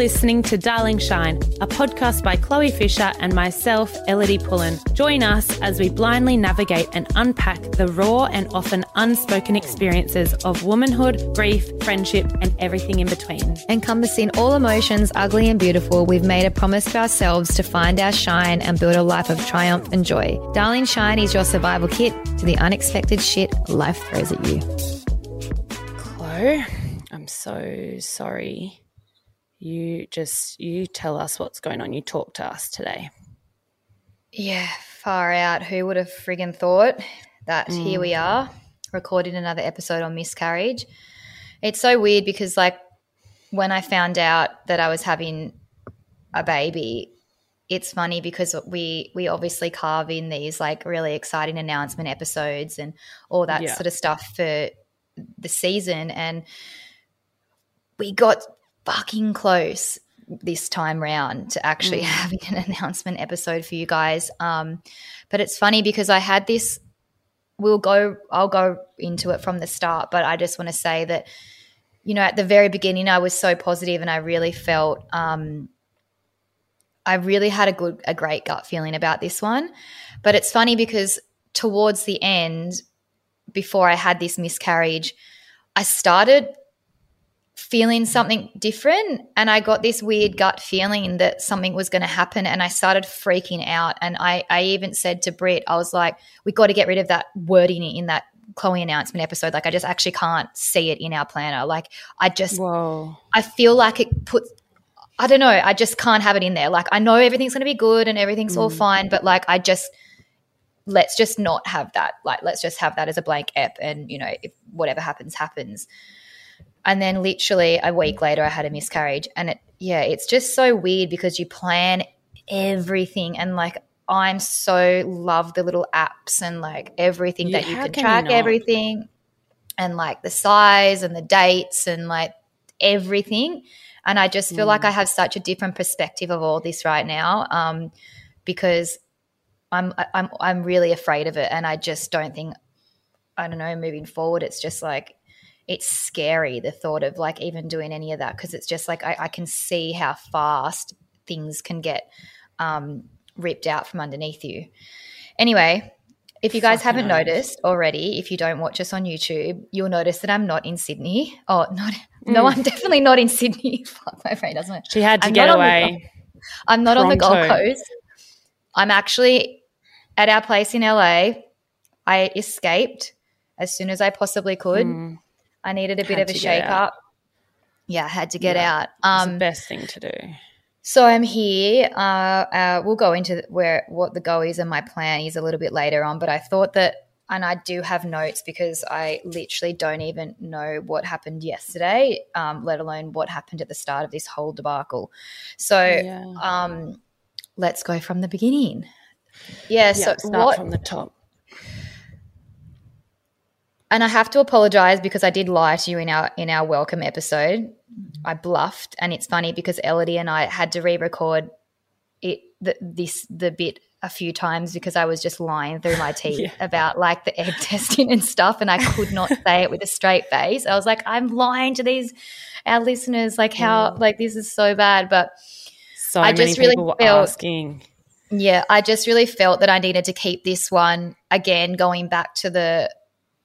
listening to Darling Shine, a podcast by Chloe Fisher and myself, Elodie Pullen. Join us as we blindly navigate and unpack the raw and often unspoken experiences of womanhood, grief, friendship, and everything in between. Encompassing all emotions, ugly and beautiful, we've made a promise to ourselves to find our shine and build a life of triumph and joy. Darling Shine is your survival kit to the unexpected shit life throws at you. Chloe, I'm so sorry you just you tell us what's going on. You talk to us today. Yeah, far out. Who would have friggin' thought that mm. here we are recording another episode on miscarriage? It's so weird because like when I found out that I was having a baby, it's funny because we we obviously carve in these like really exciting announcement episodes and all that yeah. sort of stuff for the season and we got fucking close this time round to actually mm. having an announcement episode for you guys. Um, but it's funny because I had this. We'll go. I'll go into it from the start, but I just want to say that, you know, at the very beginning, I was so positive, and I really felt. Um, I really had a good, a great gut feeling about this one. But it's funny because towards the end, before I had this miscarriage, I started feeling something different and I got this weird gut feeling that something was going to happen and I started freaking out and I, I even said to Britt, I was like, we got to get rid of that wording in that Chloe announcement episode. Like I just actually can't see it in our planner. Like I just, Whoa. I feel like it puts, I don't know, I just can't have it in there. Like I know everything's going to be good and everything's mm. all fine, but like I just, let's just not have that. Like let's just have that as a blank ep and, you know, if whatever happens, happens and then literally a week later i had a miscarriage. And it yeah it's just so weird because you plan everything and like i'm so love the little apps and like everything yeah, that you can, can track you everything and like the size and the dates and like everything. And i just feel mm. like i have such a different perspective of all this right now um, because i'm i'm i'm really afraid of it. And i just don't think i don't know moving forward it's just like it's scary the thought of like even doing any of that because it's just like I, I, can see how fast things can get um, ripped out from underneath you. Anyway, if you guys haven't nice. noticed already, if you don't watch us on YouTube, you'll notice that I'm not in Sydney. Oh, not mm. no, I'm definitely not in Sydney. Fuck, my brain doesn't. It? She had to I'm get away. The, I'm not Toronto. on the Gold Coast. I'm actually at our place in LA. I escaped as soon as I possibly could. Mm. I needed a bit had of a shake up. Yeah, I had to get yeah, out. Um, the best thing to do. So I'm here. Uh, uh, we'll go into where what the go is and my plan is a little bit later on. But I thought that, and I do have notes because I literally don't even know what happened yesterday, um, let alone what happened at the start of this whole debacle. So yeah. um, let's go from the beginning. Yeah. yeah so what from the top? And I have to apologize because I did lie to you in our in our welcome episode. I bluffed, and it's funny because Elodie and I had to re-record it the, this the bit a few times because I was just lying through my teeth yeah. about like the egg testing and stuff, and I could not say it with a straight face. I was like, I'm lying to these our listeners, like how like this is so bad, but so I just really felt, asking. Yeah, I just really felt that I needed to keep this one again going back to the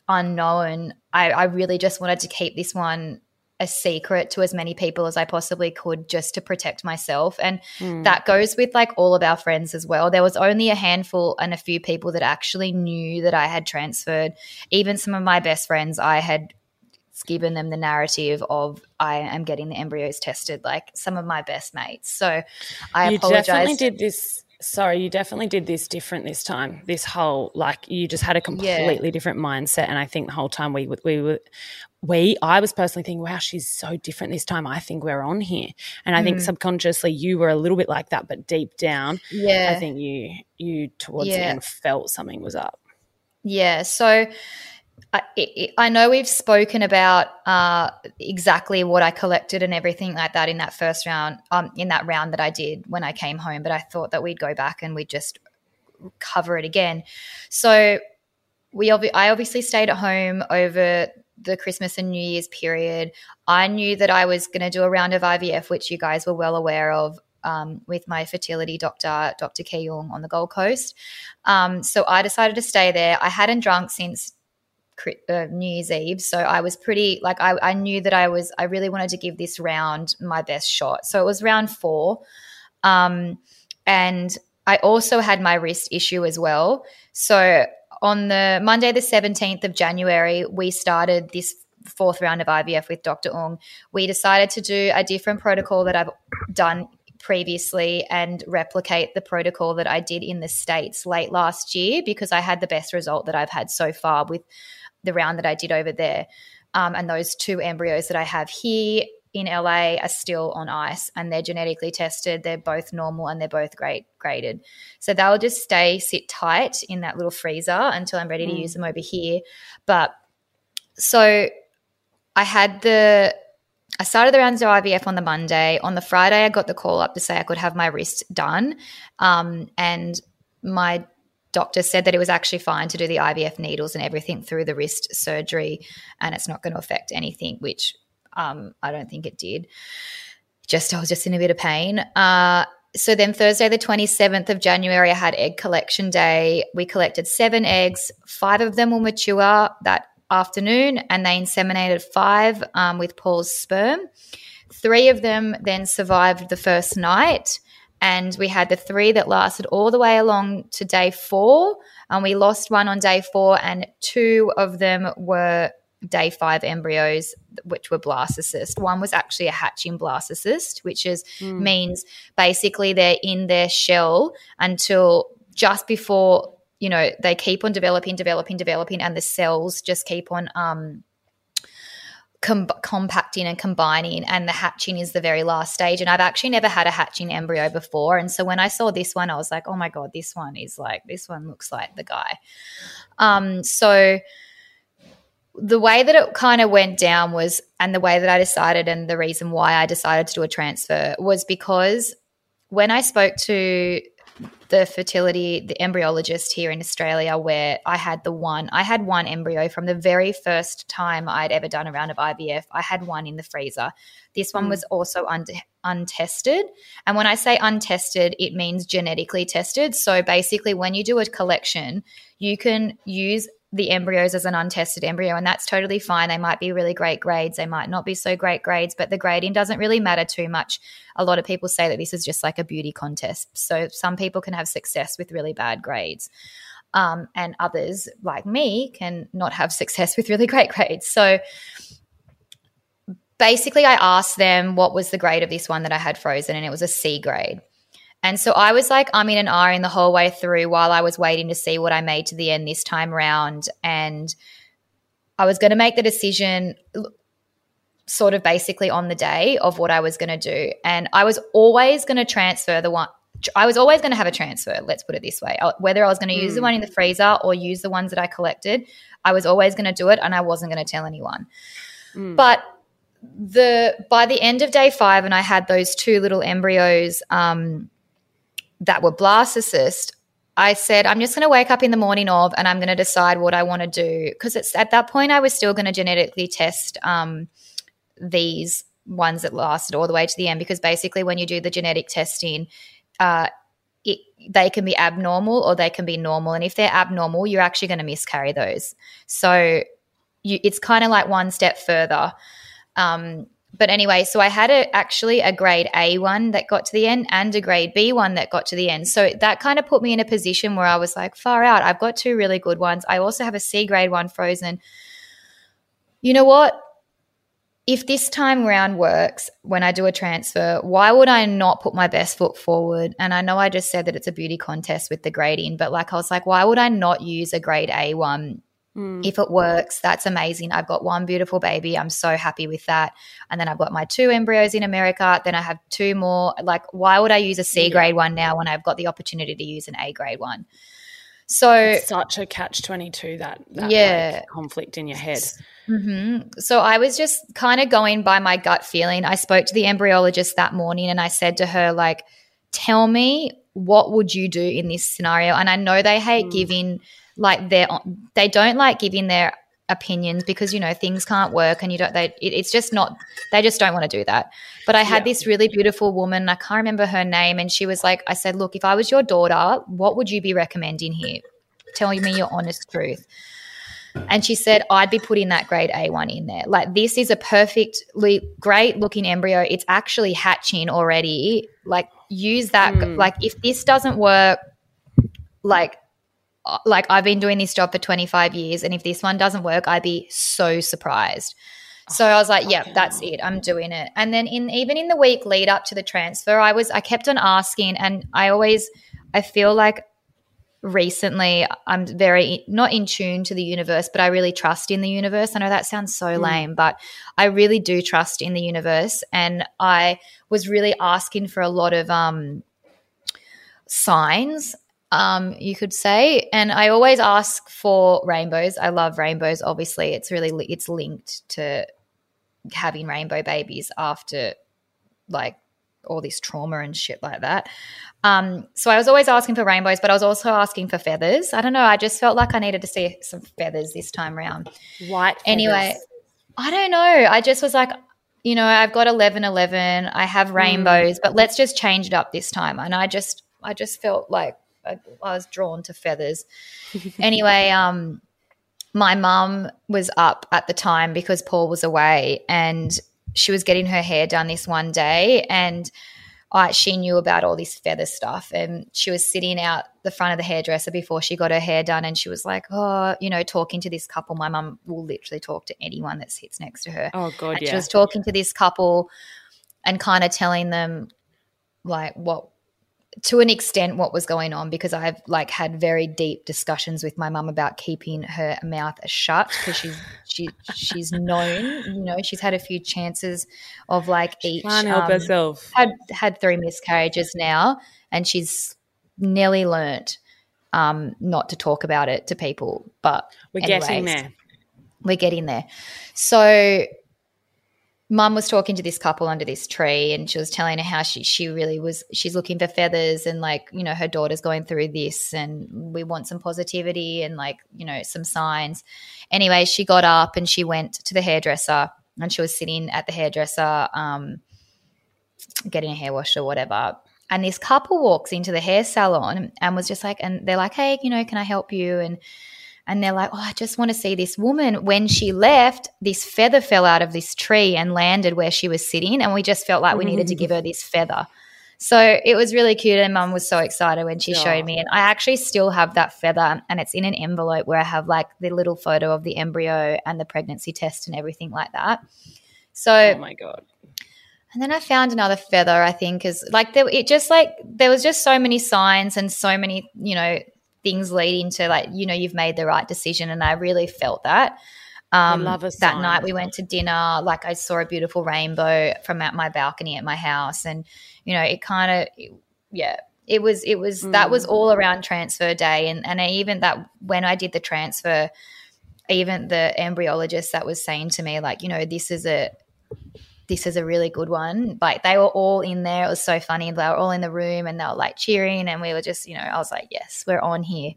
unknown, I, I really just wanted to keep this one a secret to as many people as I possibly could just to protect myself. And mm. that goes with like all of our friends as well. There was only a handful and a few people that actually knew that I had transferred. Even some of my best friends, I had given them the narrative of I am getting the embryos tested, like some of my best mates. So I you apologize. definitely did this sorry, you definitely did this different this time. This whole like you just had a completely yeah. different mindset, and I think the whole time we we were we I was personally thinking, wow, she's so different this time. I think we're on here, and I mm. think subconsciously you were a little bit like that, but deep down, yeah, I think you you towards yeah. the end felt something was up. Yeah, so I, know we've spoken about uh, exactly what I collected and everything like that in that first round, um, in that round that I did when I came home. But I thought that we'd go back and we'd just cover it again. So we, I obviously stayed at home over the Christmas and New Year's period. I knew that I was going to do a round of IVF, which you guys were well aware of. Um, with my fertility doctor, Dr. Keung, on the Gold Coast. Um, so I decided to stay there. I hadn't drunk since uh, New Year's Eve. So I was pretty like I, I knew that I was I really wanted to give this round my best shot. So it was round four, um, and I also had my wrist issue as well. So on the Monday, the 17th of January, we started this fourth round of IVF with Dr. Ung. We decided to do a different protocol that I've done previously and replicate the protocol that I did in the States late last year because I had the best result that I've had so far with the round that I did over there. Um, and those two embryos that I have here in LA are still on ice and they're genetically tested. They're both normal and they're both great graded. So they'll just stay sit tight in that little freezer until I'm ready to mm. use them over here. But so I had the I started the rounds of IVF on the Monday. On the Friday, I got the call up to say I could have my wrist done. Um, and my doctor said that it was actually fine to do the IVF needles and everything through the wrist surgery, and it's not going to affect anything, which um, I don't think it did. Just I was just in a bit of pain. Uh, so then Thursday, the 27th of January, I had egg collection day. We collected seven eggs. Five of them will mature that afternoon, and they inseminated five um, with Paul's sperm. Three of them then survived the first night, and we had the three that lasted all the way along to day four. And we lost one on day four, and two of them were day five embryos, which were blastocyst. One was actually a hatching blastocyst, which is mm. means basically they're in their shell until just before you know they keep on developing, developing, developing, and the cells just keep on um, com- compacting and combining, and the hatching is the very last stage. And I've actually never had a hatching embryo before, and so when I saw this one, I was like, oh my god, this one is like this one looks like the guy. Um, so the way that it kind of went down was, and the way that I decided, and the reason why I decided to do a transfer was because when I spoke to the fertility, the embryologist here in Australia, where I had the one, I had one embryo from the very first time I'd ever done a round of IVF. I had one in the freezer. This one mm. was also un- untested. And when I say untested, it means genetically tested. So basically, when you do a collection, you can use the embryos as an untested embryo, and that's totally fine. They might be really great grades, they might not be so great grades, but the grading doesn't really matter too much. A lot of people say that this is just like a beauty contest. So some people can have success with really bad grades. Um, and others, like me, can not have success with really great grades. So basically, I asked them what was the grade of this one that I had frozen, and it was a C grade. And so I was like, I'm in an R in the whole way through while I was waiting to see what I made to the end this time around. And I was going to make the decision sort of basically on the day of what I was going to do. And I was always going to transfer the one. I was always going to have a transfer, let's put it this way. Whether I was going to use mm. the one in the freezer or use the ones that I collected, I was always going to do it and I wasn't going to tell anyone. Mm. But the by the end of day 5 and I had those two little embryos um, that were blastocyst, I said, I'm just going to wake up in the morning of and I'm going to decide what I want to do. Because it's at that point, I was still going to genetically test um, these ones that lasted all the way to the end. Because basically, when you do the genetic testing, uh, it, they can be abnormal or they can be normal. And if they're abnormal, you're actually going to miscarry those. So you, it's kind of like one step further. Um, but anyway, so I had a, actually a grade A one that got to the end and a grade B one that got to the end. So that kind of put me in a position where I was like, far out. I've got two really good ones. I also have a C grade one frozen. You know what? If this time round works when I do a transfer, why would I not put my best foot forward? And I know I just said that it's a beauty contest with the grading, but like I was like, why would I not use a grade A one Mm. If it works, that's amazing. I've got one beautiful baby. I'm so happy with that. And then I've got my two embryos in America. Then I have two more. Like, why would I use a C grade one now when I've got the opportunity to use an A grade one? So it's such a catch twenty two that, that yeah like conflict in your head. Mm-hmm. So I was just kind of going by my gut feeling. I spoke to the embryologist that morning and I said to her like, "Tell me what would you do in this scenario?" And I know they hate mm. giving like they're they don't like giving their opinions because you know things can't work and you don't they it, it's just not they just don't want to do that but i had yeah. this really beautiful woman i can't remember her name and she was like i said look if i was your daughter what would you be recommending here tell me your honest truth and she said, I'd be putting that grade A1 in there. Like, this is a perfectly great looking embryo. It's actually hatching already. Like, use that. Mm. Like, if this doesn't work, like, like I've been doing this job for 25 years, and if this one doesn't work, I'd be so surprised. So I was like, yeah, that's it. I'm doing it. And then in even in the week lead up to the transfer, I was I kept on asking and I always I feel like recently I'm very not in tune to the universe, but I really trust in the universe. I know that sounds so mm. lame, but I really do trust in the universe. And I was really asking for a lot of um, signs, um, you could say. And I always ask for rainbows. I love rainbows. Obviously, it's really it's linked to having rainbow babies after like all this trauma and shit like that. Um, so I was always asking for rainbows, but I was also asking for feathers. I don't know. I just felt like I needed to see some feathers this time around. White. Feathers. Anyway, I don't know. I just was like, you know, I've got 11, 11. I have hmm. rainbows, mm. but let's just change it up this time. And I just, I just felt like I, I was drawn to feathers. anyway, um, my mum was up at the time because Paul was away and she was getting her hair done this one day and I, she knew about all this feather stuff and she was sitting out the front of the hairdresser before she got her hair done and she was like oh you know talking to this couple. My mum will literally talk to anyone that sits next to her. Oh god and yeah. she was talking to this couple and kind of telling them like what to an extent what was going on because I've like had very deep discussions with my mum about keeping her mouth shut because she's she she's known you know she's had a few chances of like each can't help um, herself. had had three miscarriages now and she's nearly learnt um, not to talk about it to people but we're anyways, getting there. we're getting there. So mum was talking to this couple under this tree and she was telling her how she she really was she's looking for feathers and like you know her daughter's going through this and we want some positivity and like you know some signs. Anyway she got up and she went to the hairdresser and she was sitting at the hairdresser um, getting a hair wash or whatever. And this couple walks into the hair salon and was just like and they're like hey you know can i help you? And and they're like, Oh, I just want to see this woman. When she left, this feather fell out of this tree and landed where she was sitting. And we just felt like we needed to give her this feather. So it was really cute. And mum was so excited when she yeah. showed me. And I actually still have that feather and it's in an envelope where I have like the little photo of the embryo and the pregnancy test and everything like that. So, oh my God. And then I found another feather, I think, is like there, it just like there was just so many signs and so many, you know, things leading to like you know you've made the right decision and i really felt that um, that night we went to dinner like i saw a beautiful rainbow from out my balcony at my house and you know it kind of yeah it was it was mm. that was mm. all around transfer day and and I, even that when i did the transfer even the embryologist that was saying to me like you know this is a this is a really good one. Like they were all in there. It was so funny. And they were all in the room and they were like cheering and we were just, you know, I was like, yes, we're on here.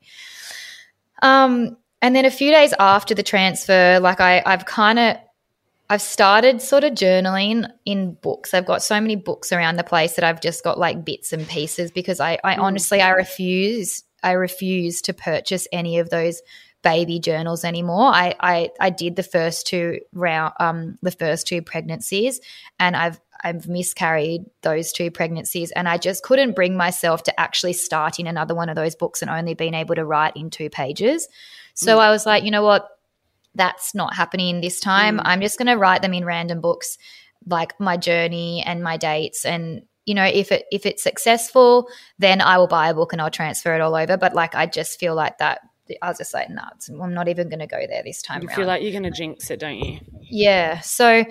Um, and then a few days after the transfer, like I, I've kind of I've started sort of journaling in books. I've got so many books around the place that I've just got like bits and pieces because I, I mm. honestly I refuse I refuse to purchase any of those baby journals anymore. I I, I did the first two round um the first two pregnancies and I've I've miscarried those two pregnancies and I just couldn't bring myself to actually starting another one of those books and only being able to write in two pages. So mm. I was like, you know what? That's not happening this time. Mm. I'm just going to write them in random books like my journey and my dates and you know if it if it's successful then i will buy a book and i'll transfer it all over but like i just feel like that I was just like, nah, I'm not even going to go there this time. Around. You around. feel like you're going to jinx it, don't you? Yeah. So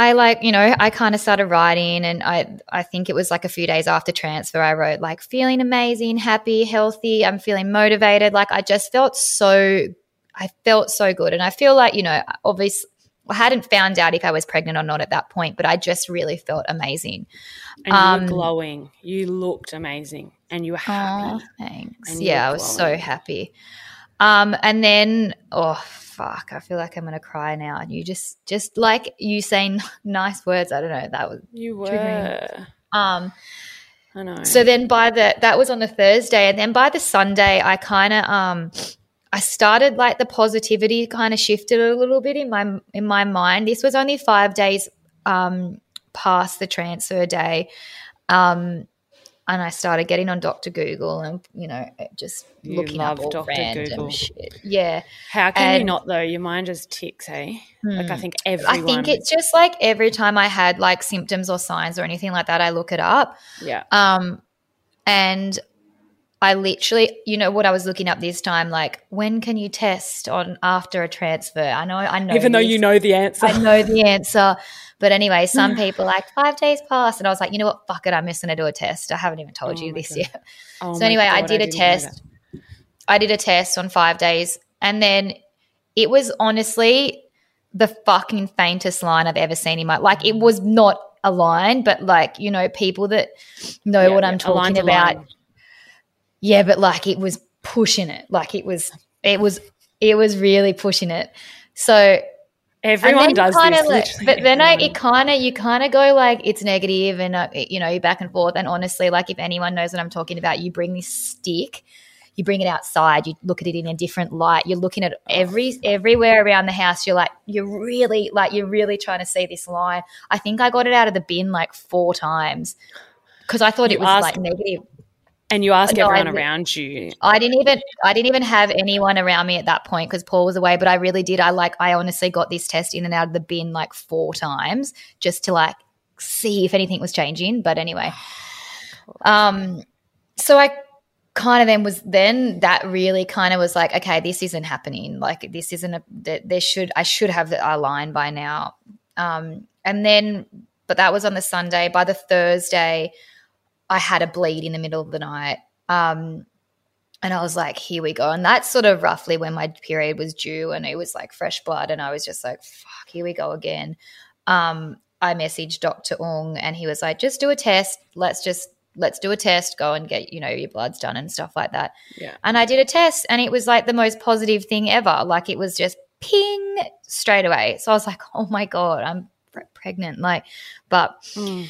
I like, you know, I kind of started writing and I I think it was like a few days after transfer I wrote like feeling amazing, happy, healthy, I'm feeling motivated. Like I just felt so I felt so good and I feel like, you know, obviously I hadn't found out if I was pregnant or not at that point, but I just really felt amazing. And you um, were glowing. You looked amazing and you were happy. Oh, thanks. Yeah, I was glowing. so happy. Um, and then, oh, fuck, I feel like I'm gonna cry now. And you just just like you saying nice words. I don't know. That was You were. triggering. um I know. so then by the that was on the Thursday, and then by the Sunday, I kind of um I started like the positivity kind of shifted a little bit in my in my mind. This was only five days um past the transfer day, um, and I started getting on Doctor Google and you know just You looking up all Dr. random Google. shit. Yeah, How can you not though? Your mind just ticks, eh? Like I think think I think it's just like every time I had like symptoms or signs or anything like that, I look it up. yeah. Um, and I literally, you know, what I was looking up this time, like when can you test on after a transfer? I know, I know, Even though this. you know the answer. I know the answer, but anyway, some people like five days past, and I was like, you know what, fuck it, I'm just going to do a test. I haven't even told Oh you this God. yet. Oh so anyway, I God, did a didn't know that. test. I did a test on five days, and then it was honestly the fucking faintest line I've ever seen in my like. It mm. was not a line, but like you know, people that know Yeah, what I'm a line's talking about. line. Yeah, but like it was pushing it. Like it was, it was, it was really pushing it. So Everyone does kind this. like, but then I, it kind of you kind of go like it's negative and uh, you know you back and forth. And honestly, like if anyone knows what I'm talking about, you bring this stick, you bring it outside, you look at it in a different light. You're looking at every everywhere around the house. You're like you're really like you're really trying to see this line. I think I got it out of the bin like four times because I thought You it was asked- like negative. And you ask No, everyone around you. I didn't even I didn't even have anyone around me at that point because Paul was away. But I really did. I like I honestly got this test in and out of the bin like four times just to like see if anything was changing. But anyway, um, so I kind of then was then that really kind of was like okay, this isn't happening. Like this isn't a there there should I should have the, a line by now. Um, and then but that was on the Sunday. By the Thursday, I had a bleed in the middle of the night. Um, and I was like, here we go. And that's sort of roughly when my period was due and it was like fresh blood. And I was just like, fuck, here we go again. Um, I messaged Dr. Ung and he was like, just do a test. Let's just, let's do a test. Go and get, you know, your bloods done and stuff like that. Yeah. And I did a test and it was like the most positive thing ever. Like it was just ping straight away. So I was like, oh my God, I'm pre- pregnant. Like, but Mm.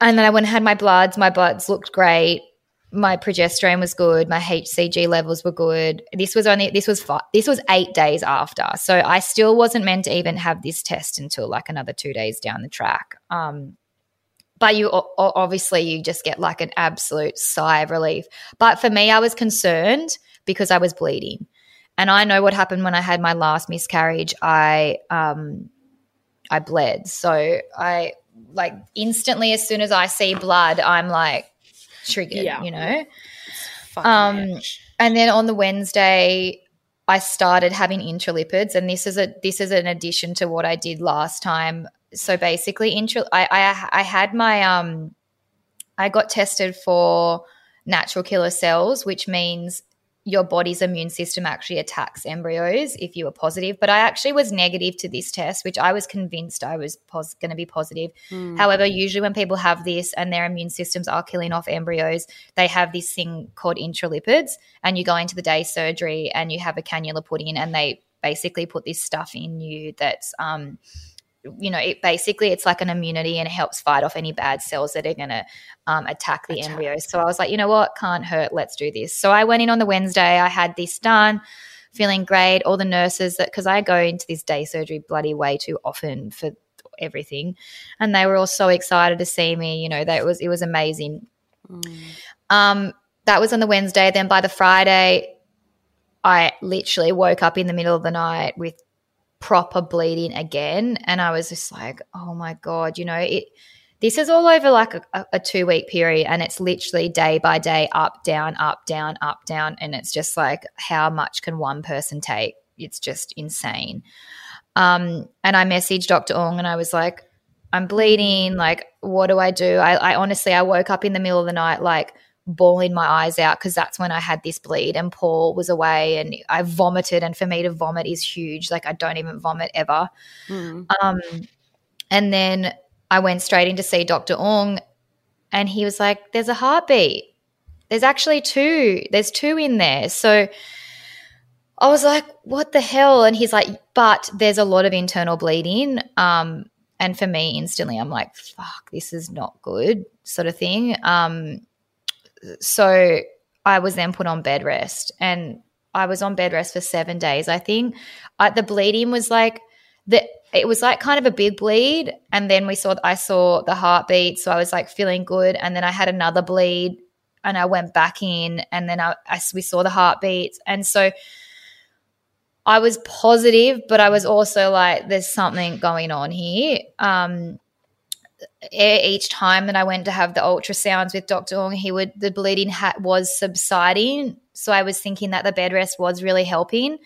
And then I went and had my bloods. My bloods looked great. My progesterone was good. My HCG levels were good. This was only this was fi- this was eight days after, so I still wasn't meant to even have this test until like another two days down the track. Um, but you obviously you just get like an absolute sigh of relief. But for me, I was concerned because I was bleeding, and I know what happened when I had my last miscarriage. I um, I bled, so I like instantly as soon as I see blood, I'm like triggered, Yeah. you know. Um, edge. And then on the Wednesday, I started having intralipids, and this is a this is an addition to what I did last time. So basically, intra I I, I had my um, I got tested for natural killer cells, which means your body's immune system actually attacks embryos if you are positive. But I actually was negative to this test, which I was convinced I was pos- going to be positive. Mm. However, usually when people have this and their immune systems are killing off embryos, they have this thing called intralipids, and you go into the day surgery and you have a cannula put in, and they basically put this stuff in you that's um you know it basically it's like an immunity and it helps fight off any bad cells that are going to um, attack the Attack. embryos so i was like you know what? Can't hurt. Let's do this. So i went in on the wednesday. I had this done feeling great. All the nurses that because i go into this day surgery bloody way too often for everything. And they were all so excited to see me. You know that was it was amazing. Mm. um, that was on the Wednesday. Then by the Friday, I literally woke up in the middle of the night with proper bleeding again, and I was just like, "Oh my god!" You know it. This is all over like a, a- two week period, and it's literally day by day, up, down, up, down, up, down, and it's just like, how much can one person take? It's just insane. Um, and I messaged Dr. Ong, and I was like, I'm bleeding. Like, what do I do? I, I honestly, I woke up in the middle of the night, like bawling my eyes out because that's when I had this bleed. And Paul was away, and I vomited. And for me to vomit is huge. Like, I don't even vomit ever. Mm. Um, and then I went straight in to see Dr. Ong, and he was like, "There's a heartbeat. There's actually two. There's two in there." So I was like, what the hell? And he's like, but there's a lot of internal bleeding. Um, and for me, instantly, I'm like, fuck, this is not good, sort of thing. Um, so I was then put on bed rest, and I was on bed rest for seven days. I think I, the bleeding was like the it was like kind of a big bleed, and then we saw I saw the heartbeat, so I was like feeling good, and then I had another bleed, and I went back in, and then I, I we saw the heartbeat and so I was positive, but I was also like, there's something going on here. Um, each time that I went to have the ultrasounds with Dr. Ong, he would the bleeding hat was subsiding. So I was thinking that the bed rest was really helping.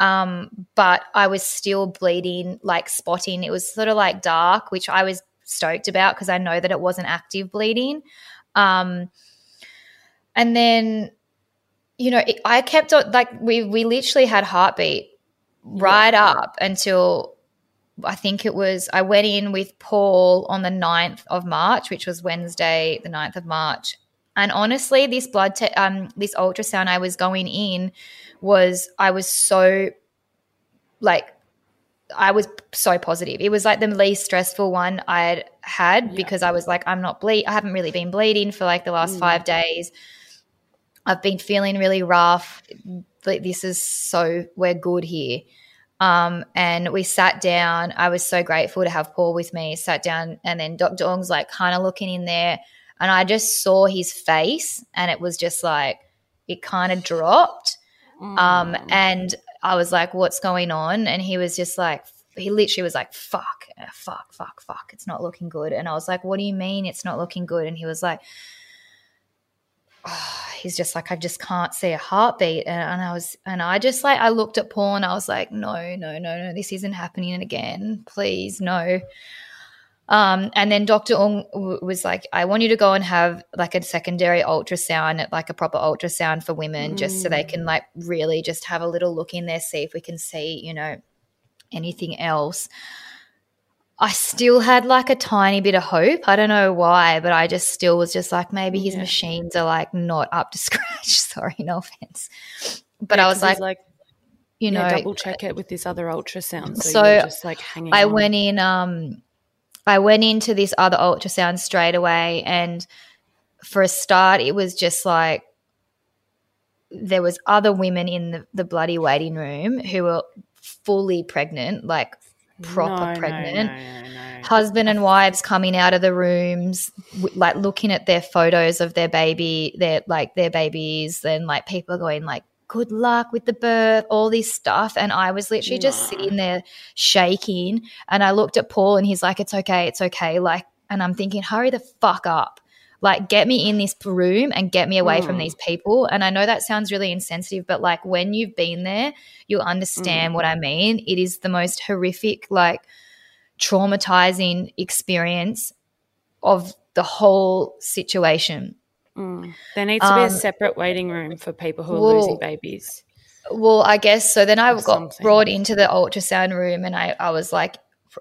Um, but I was still bleeding, like spotting. It was sort of like dark, which I was stoked about because I know that it wasn't active bleeding. Um, and then you know, it, I kept on like we we literally had heartbeat right yeah. up until I think it was I went in with Paul on the 9th of March, which was Wednesday, the 9th of March. And honestly, this blood te- um this ultrasound I was going in was I was so like I was so positive. It was like the least stressful one I had had yeah. because I was like, I'm not bleed. I haven't really been bleeding for like the last mm. five days. I've been feeling really rough. Like, This is so, we're good here. Um, and we sat down. I was so grateful to have Paul with me. Sat down, and then Dr. Ong's like kind of looking in there, and I just saw his face, and it was just like it kind of dropped. Mm. Um, and I was like, "What's going on?" And he was just like, he literally was like, "Fuck, fuck, fuck, fuck, it's not looking good." And I was like, "What do you mean it's not looking good?" And he was like, oh, he's just like, I just can't see a heartbeat. And, and, I was, and I just like, I looked at Paul and I was like, no, no, no, no, this isn't happening again. Please, no. Um, and then Dr. Ong was like, I want you to go and have like a secondary ultrasound, like a proper ultrasound for women, mm. just so they can like really just have a little look in there, see if we can see, you know, anything else. I still had like a tiny bit of hope. I don't know why, but I just still was just like, maybe his yeah. machines are like not up to scratch. Sorry, no offense. But yeah, I was like, like, you know, double check it with this other ultrasound. So, so just like hanging. I on. went in. Um, I went into this other ultrasound straight away, and for a start, it was just like there was other women in the, the bloody waiting room who were fully pregnant, like proper no, pregnant. No, no, Husband and wives coming out of the rooms, like looking at their photos of their baby, their like their babies, and like people going like, "Good luck with the birth," all this stuff. And I was literally just sitting there shaking. And I looked at Paul, and he's like, "It's okay, it's okay." Like, and I'm thinking, "Hurry the fuck up." Like get me in this room and get me away mm. from these people and i know that sounds really insensitive but like when you've been there you'll understand mm. what i mean it is the most horrific like traumatizing experience of the whole situation mm. there needs to be um, a separate waiting room for people who are well, losing babies well i guess so then i got something. brought into the ultrasound room and I, I was like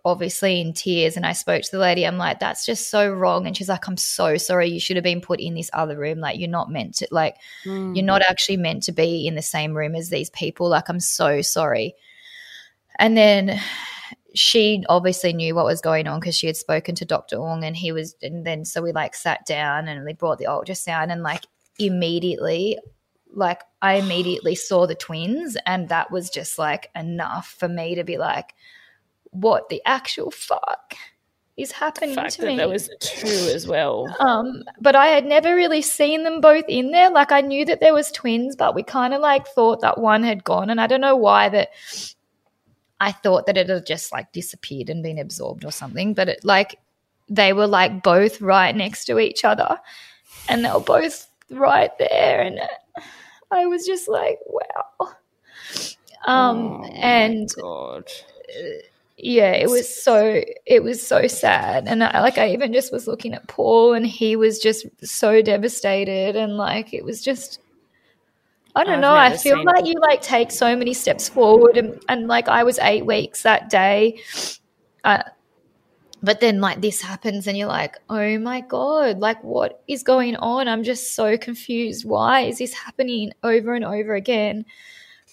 obviously in tears and I spoke to the lady. I'm like, that's just so wrong. And she's like, I'm so sorry. You should have been put in this other room. Like, you're not meant to, like, mm. you're not actually meant to be in the same room as these people. Like, I'm so sorry. And then she obviously knew what was going on because she had spoken to Dr. Ong and he was, and then so we like sat down and we brought the ultrasound and like immediately, like, I immediately saw the twins and that was just like enough for me to be like, what the actual fuck is happening the fact to that me. There was two as well. Um, but I had never really seen them both in there. Like I knew that there was twins, but we kind of like thought that one had gone, and I don't know why that. I thought that it had just like disappeared and been absorbed or something, but it like they were like both right next to each other, and they were both right there, and I was just like, wow. Um, oh and God yeah, it was so it was so sad, and I, like I even just was looking at Paul, and he was just so devastated, and like it was just. I don't I've know. I feel like you like take so many steps forward, and, and like I was eight weeks that day, uh, but then like this happens, and you're like, oh my god, like what is going on? I'm just so confused. Why is this happening over and over again?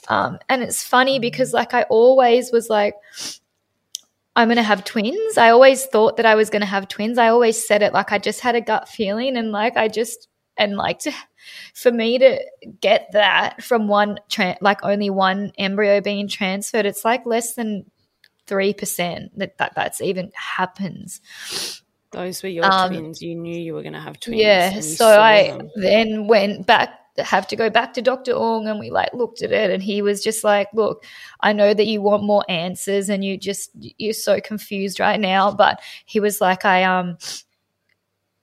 Um, and it's funny because like I always was like, I'm going to have twins. I always thought that I was going to have twins. I always said it like I just had a gut feeling and like I just and like to for me to get that from one tra- like only one embryo being transferred it's like less than 3% that, that that's even happens those were your um, twins you knew you were going to have twins yeah so i them. then went back have to go back to Dr. Ong and we like looked at it and he was just like, look, I know that you want more answers and you just you're so confused right now, but he was like I um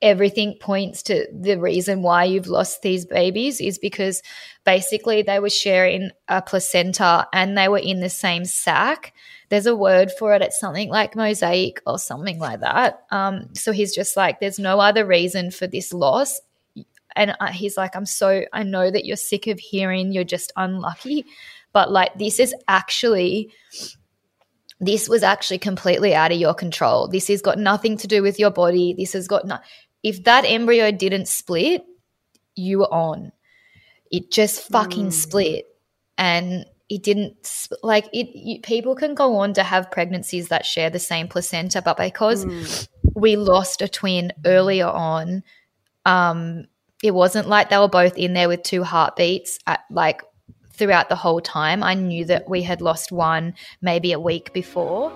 everything points to the reason why you've lost these babies is because basically they were sharing a placenta and they were in the same sac. There's a word for it. It's something like mosaic or something like that. Um, so he's just like, there's no other reason for this loss. And he's like, I'm so, I know that you're sick of hearing you're just unlucky, but like, this is actually this was actually completely out of your control. This has got nothing to do with your body. This has got no, if that embryo didn't split, you were on. It just fucking mm. split. And it didn't like it you, people can go on to have pregnancies that share the same placenta but because mm. we lost a twin earlier on um it wasn't like they were both in there with two heartbeats at like throughout the whole time. I knew that we had lost one maybe a week before.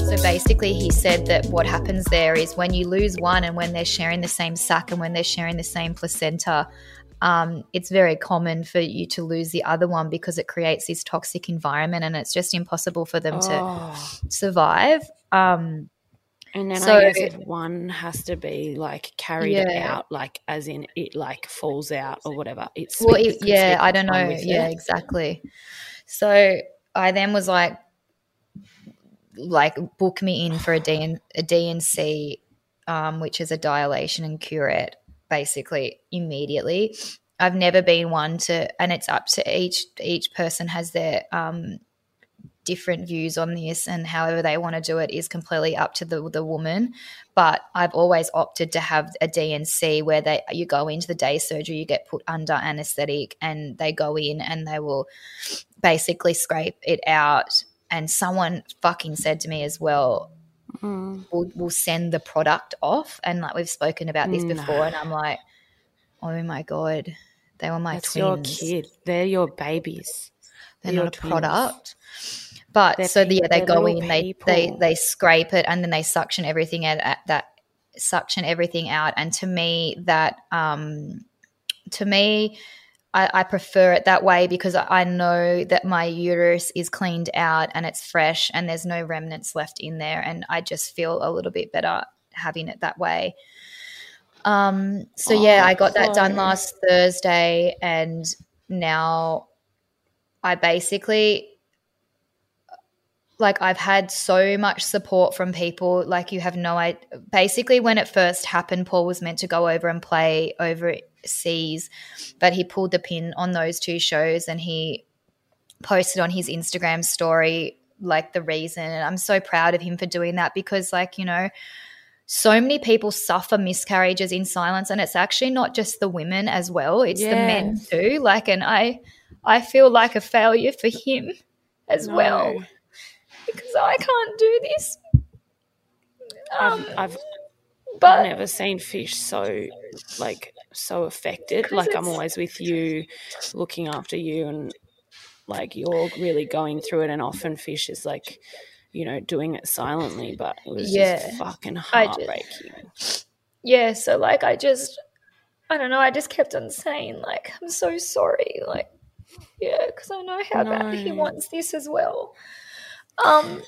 So basically he said that what happens there is when you lose one and when they're sharing the same sac and when they're sharing the same placenta, um, it's very common for you to lose the other one because it creates this toxic environment and it's just impossible for them oh. to survive. Um, and then so, I guess if one has to be like carried yeah. out, like as in it like falls out or whatever. It's well, it, yeah, I don't know. Yeah, exactly. So I then was like, like book me in for a, DN, a D&C, um, which is a dilation and curette, basically immediately. I've never been one to, and it's up to each each person has their um, different views on this, and however they want to do it is completely up to the the woman. But I've always opted to have a D&C where they you go into the day surgery, you get put under anesthetic, and they go in and they will basically scrape it out and someone fucking said to me as well, mm. we'll, we'll, send the product off. And like we've spoken about this no. before, and I'm like, oh my God, they were my That's twins. your kid. They're your babies. They're, They're not a twins. product. But They're so the, yeah, they go in, they, they they scrape it, and then they suction everything at, at that suction everything out. And to me, that um, to me, I, I, prefer it that way because I know that my uterus is cleaned out and it's fresh and there's no remnants left in there. And I just feel a little bit better having it that way. Um, so, oh, yeah, I got that done last Thursday and now I basically like I've had so much support from people like you have no idea basically when it first happened Paul was meant to go over and play over sees, but he pulled the pin on those two shows and he posted on his Instagram story like the reason. And I'm so proud of him for doing that because, like, you know, so many people suffer miscarriages in silence and it's actually not just the women as well it's yes. the men too like and i i feel like a failure for him as no. well because i can't do this um, I've, I've but I've never seen fish so like so affected. Like I'm always with you, looking after you, and like you're really going through it. And often fish is like, you know, doing it silently, but it was yeah, just fucking heartbreaking. yeah, so like I just, I don't know. I just kept on saying like, I'm so sorry, like, yeah, because I know how no. bad he wants this as well. Um,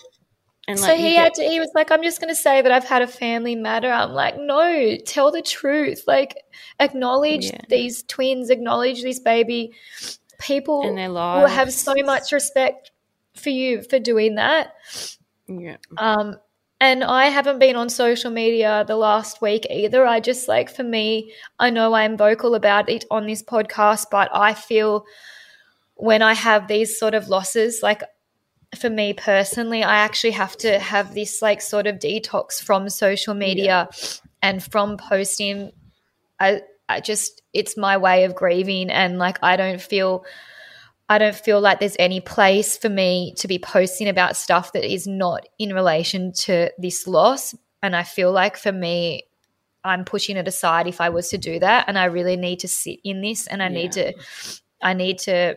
and like, so he had to, he was like, I'm just going to say that I've had a family matter. I'm like, no, tell the truth. Like, acknowledge yeah. these twins, acknowledge this baby. People and their lives. will have so much respect for you for doing that. Yeah. Um, and I haven't been on social media the last week either. I just like, for me, I know I'm vocal about it on this podcast, but I feel when I have these sort of losses, like for me personally, I actually have to have this like sort of detox from social media yeah. and from posting. I, I just, it's my way of grieving. And like, I don't feel, I don't feel like there's any place for me to be posting about stuff that is not in relation to this loss. And I feel like for me, I'm pushing it aside if I was to do that. And I really need to sit in this and I yeah. need to, I need to,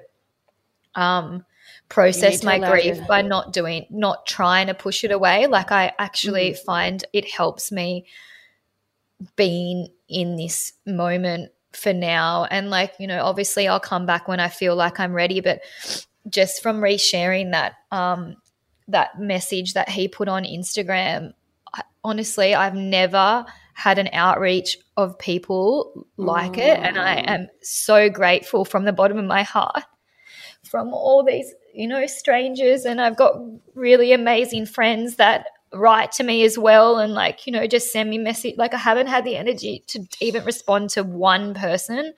um, process my grief by not doing not trying to push it away like i actually mm-hmm. find it helps me being in this moment for now and like you know obviously i'll come back when i feel like i'm ready but just from resharing that um that message that he put on instagram I, honestly i've never had an outreach of people like mm. it and i am so grateful from the bottom of my heart from all these you know, strangers. And I've got really amazing friends that write to me as well and like you know just send me message like i haven't had the energy to even respond to one person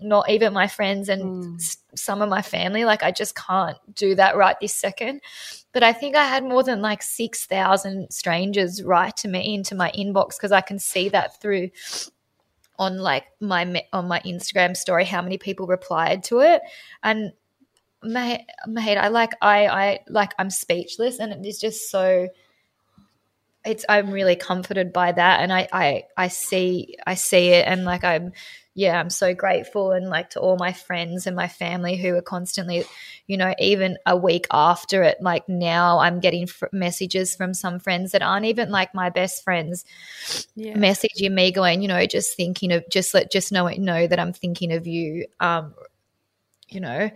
not even my friends and mm. some of my family like i just can't do that right this second but i think i had more than like 6000 strangers write to me into my inbox because i can see that through on like my on my instagram story how many people replied to it and mate, mate, I like I I like I'm speechless, and it is just so. It's I'm really comforted by that, and I I I see I see it, and like I'm yeah I'm so grateful, and like to all my friends and my family who are constantly, you know, even a week after it, like now I'm getting messages from some friends that aren't even like my best friends, yeah. messaging me going, you know, just thinking of just let just know it know that I'm thinking of you, um, you know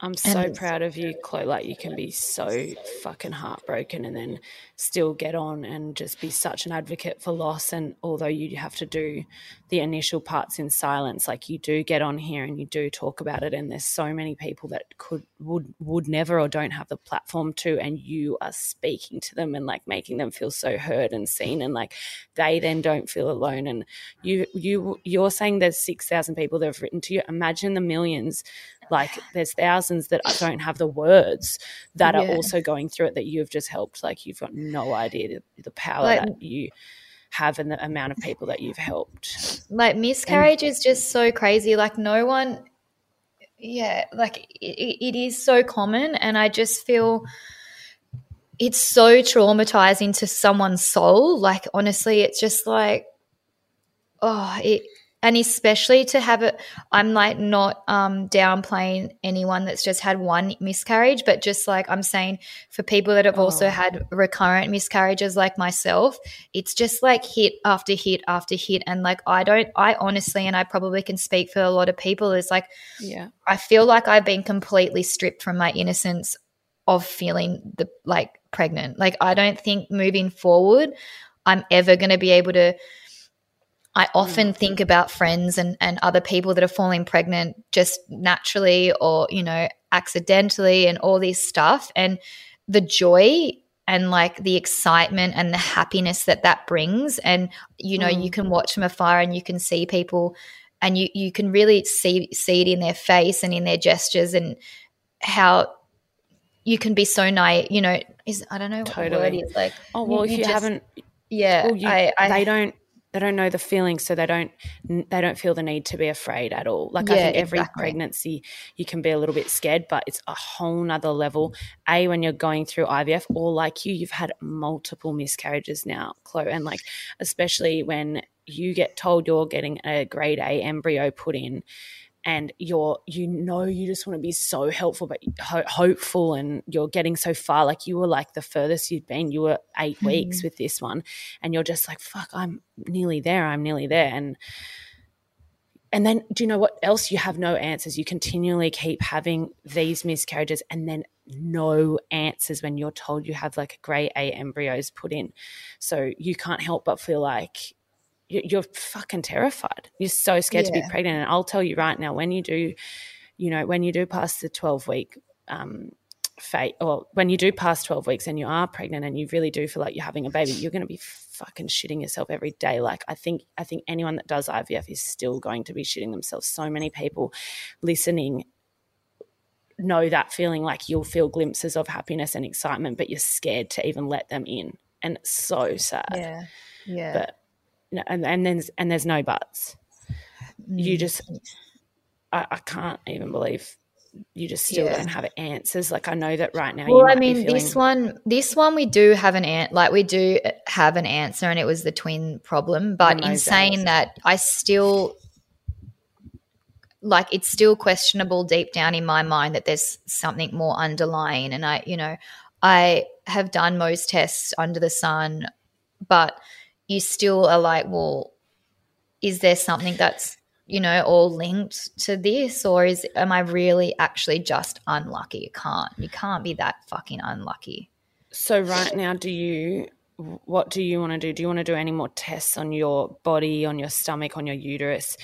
I'm so and proud of you, Chloe. Like you can be so fucking heartbroken and then still get on and just be such an advocate for loss. And although you have to do the initial parts in silence, like you do get on here and you do talk about it. And there's so many people that could would would never or don't have the platform to, and you are speaking to them and like making them feel so heard and seen, and like they then don't feel alone. And you you you're saying there's six thousand people that have written to you. Imagine the millions like there's thousands that don't have the words that yeah. are also going through it that you've just helped. Like you've got no idea the, the power like, that you have and the amount of people that you've helped. Like miscarriage and, is just so crazy. Like no one yeah like it, it is so common and i just feel it's so traumatizing to someone's soul. Like honestly it's just like oh it and especially to have it i'm like not um downplaying anyone that's just had one miscarriage but just like i'm saying for people that have oh. also had recurrent miscarriages like myself it's just like hit after hit after hit. And like i don't i honestly and i probably can speak for a lot of people is like yeah. I feel like i've been completely stripped from my innocence of feeling the like pregnant. Like i don't think moving forward i'm ever going to be able to I often mm. think about friends and, and other people that are falling pregnant just naturally or, you know, accidentally and all this stuff. And the joy and like the excitement and the happiness that that brings. And, you know, mm. you can watch from afar and you can see people and you, you can really see, see it in their face and in their gestures and how you can be so naive, you know, is, I don't know what totally. the word is like. Oh, well, you, if you, just, haven't, yeah, well, you, I, I, they don't they don't know the feelings so they don't they don't feel the need to be afraid at all like yeah, i think every exactly. pregnancy you can be a little bit scared but it's a whole nother level a when you're going through ivf or like you you've had multiple miscarriages now chloe and like especially when you get told you're getting a grade a embryo put in and you're you know you just want to be so helpful but ho- hopeful and you're getting so far like you were like the furthest you'd been. You were 8 mm-hmm. weeks with this one and you're just like fuck I'm nearly there I'm nearly there and and then do you know what else? You have no answers. You continually keep having these miscarriages and then no answers when you're told you have like a grade A embryos put in. So you can't help but feel like you're fucking terrified. You're so scared yeah. to be pregnant. And I'll tell you right now, when you do, you know, when you do pass the 12 week um, fate, or when you do pass 12 weeks and you are pregnant and you really do feel like you're having a baby, you're going to be fucking shitting yourself every day. Like I think, I think anyone that does IVF is still going to be shitting themselves. So many people listening know that feeling like you'll feel glimpses of happiness and excitement, but you're scared to even let them in. And it's so sad. Yeah. Yeah. But and and then and there's no buts. Mm. You just I, I, can't even believe you just still yeah. don't have answers. Like I know that right now. Well, I mean, feeling- this one, this one, we do have an ant. Like we do have an answer, and it was the twin problem. But in saying days. that, I still like it's still questionable deep down in my mind that there's something more underlying. And I, you know, I have done most tests under the sun, but you still are like, well, is there something that's you know all linked to this? Or is am i really actually just unlucky? You can't you can't be that fucking unlucky. So right now do you what do you want to do? Do you want to do any more tests on your body on your stomach on your uterus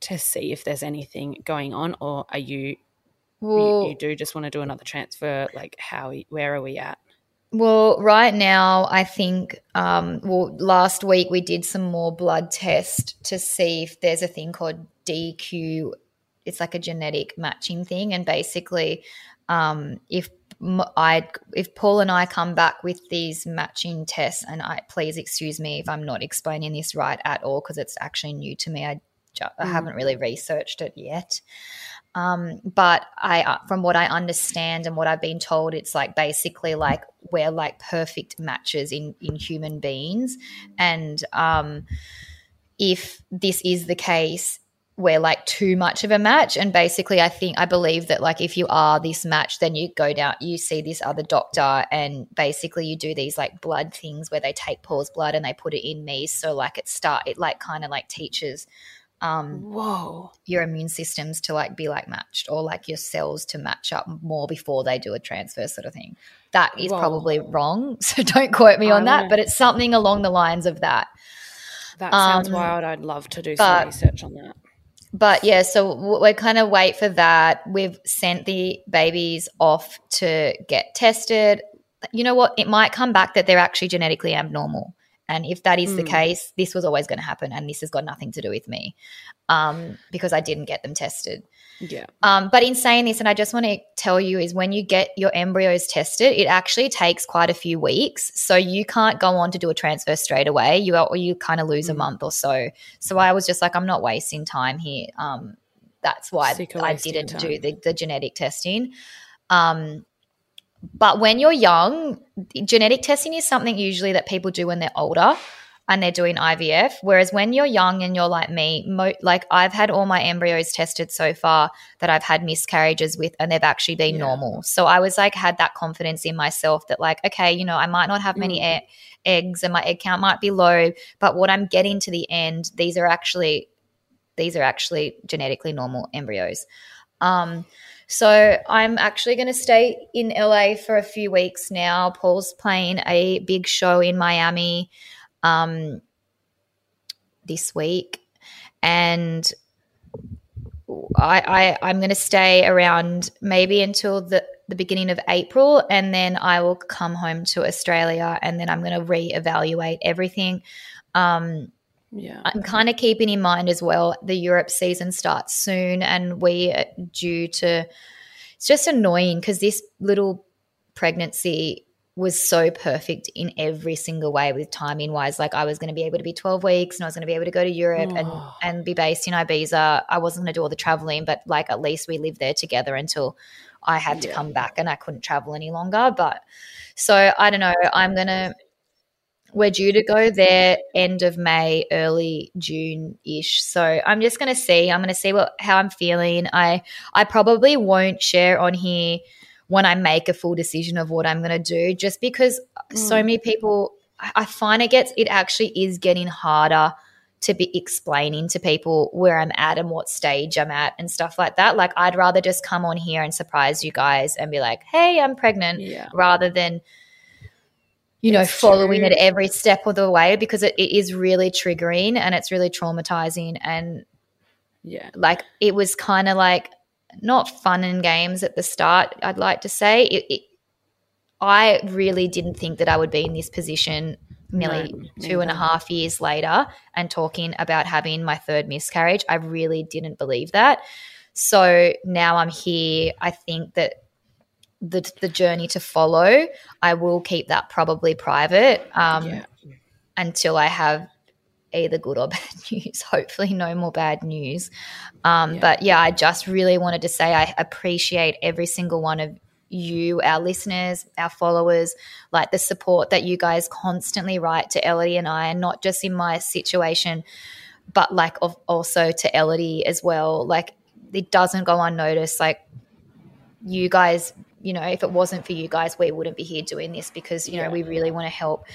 to see if there's anything going on, or are you well, you, you do just want to do another transfer? Like, how where are we at? Well, right now, I think, um, well, last week we did some more blood test to see if there's a thing called DQ. It's like a genetic matching thing. And basically, um, if I, if Paul and I come back with these matching tests, and I please excuse me if I'm not explaining this right at all because it's actually new to me. I I mm. haven't really researched it yet. Um, but I, uh, from what I understand and what I've been told, it's like basically like we're like perfect matches in in human beings, and um, if this is the case, we're like too much of a match. And basically, I think I believe that like if you are this match, then you go down, you see this other doctor, and basically you do these like blood things where they take Paul's blood and they put it in me. So like it start it like kind of like teaches um whoa. your immune systems to like be like matched or like your cells to match up more before they do a transfer sort of thing. That is whoa. probably wrong so don't quote me on that but it's something along the lines of that. That sounds um, wild. I'd love to do but, some research on that. but yeah so we're kind of wait for that. We've sent the babies off to get tested. You know what? It might come back that they're actually genetically abnormal and if that is mm. the case, this was always going to happen, and this has got nothing to do with me um, because I didn't get them tested. Yeah. Um, but in saying this, and I just want to tell you, is when you get your embryos tested, it actually takes quite a few weeks. So you can't go on to do a transfer straight away. You or you kind of lose mm. a month or so. So I was just like, I'm not wasting time here. Um, that's why I didn't do the, the genetic testing. Um, but when you're young, genetic testing is something usually that people do when they're older and they're doing IVF. Whereas when you're young and you're like me, mo- like I've had all my embryos tested so far that I've had miscarriages with, and they've actually been yeah. normal. So I was like, had that confidence in myself that, like, okay, you know, I might not have many mm. e- eggs and my egg count might be low, but what I'm getting to the end, these are actually, these are actually genetically normal embryos. Um, so I'm actually going to stay in LA for a few weeks now. Paul's playing a big show in Miami um, this week, and I, I am going to stay around maybe until the the beginning of April, and then I will come home to Australia, and then I'm going to reevaluate everything. Um, yeah. I'm kind of keeping in mind as well the Europe season starts soon and we are due to it's just annoying because this little pregnancy was so perfect in every single way with timing wise. Like I was going to be able to be 12 weeks and I was going to be able to go to Europe oh. and, and be based in Ibiza. I wasn't going to do all the traveling, but like at least we lived there together until I had yeah. to come back and I couldn't travel any longer. But so I don't know. I'm going to we're due to go there end of May, early June ish. So I'm just going to see. I'm going to see what how I'm feeling. I I probably won't share on here when I make a full decision of what I'm going to do, just because mm. so many people. I find it gets it actually is getting harder to be explaining to people where I'm at and what stage I'm at and stuff like that. Like I'd rather just come on here and surprise you guys and be like, "Hey, I'm pregnant," yeah. rather than you know, following true. it every step of the way because it, it is really triggering and it's really traumatizing. And yeah, like it was kind of like not fun and games at the start, I'd like to say. It, it, I really didn't think that I would be in this position nearly no, two and a half years later and talking about having my third miscarriage. I really didn't believe that. So now I'm here. I think that the the journey to follow, I will keep that probably private um, yeah. until I have either good or bad news. Hopefully, no more bad news. Um, yeah. But yeah, I just really wanted to say I appreciate every single one of you, our listeners, our followers, like the support that you guys constantly write to Elodie and I, and not just in my situation, but like of also to Elodie as well. Like it doesn't go unnoticed. Like you guys you know, if it wasn't for you guys, we wouldn't be here doing this because, you know, yeah. we really want to help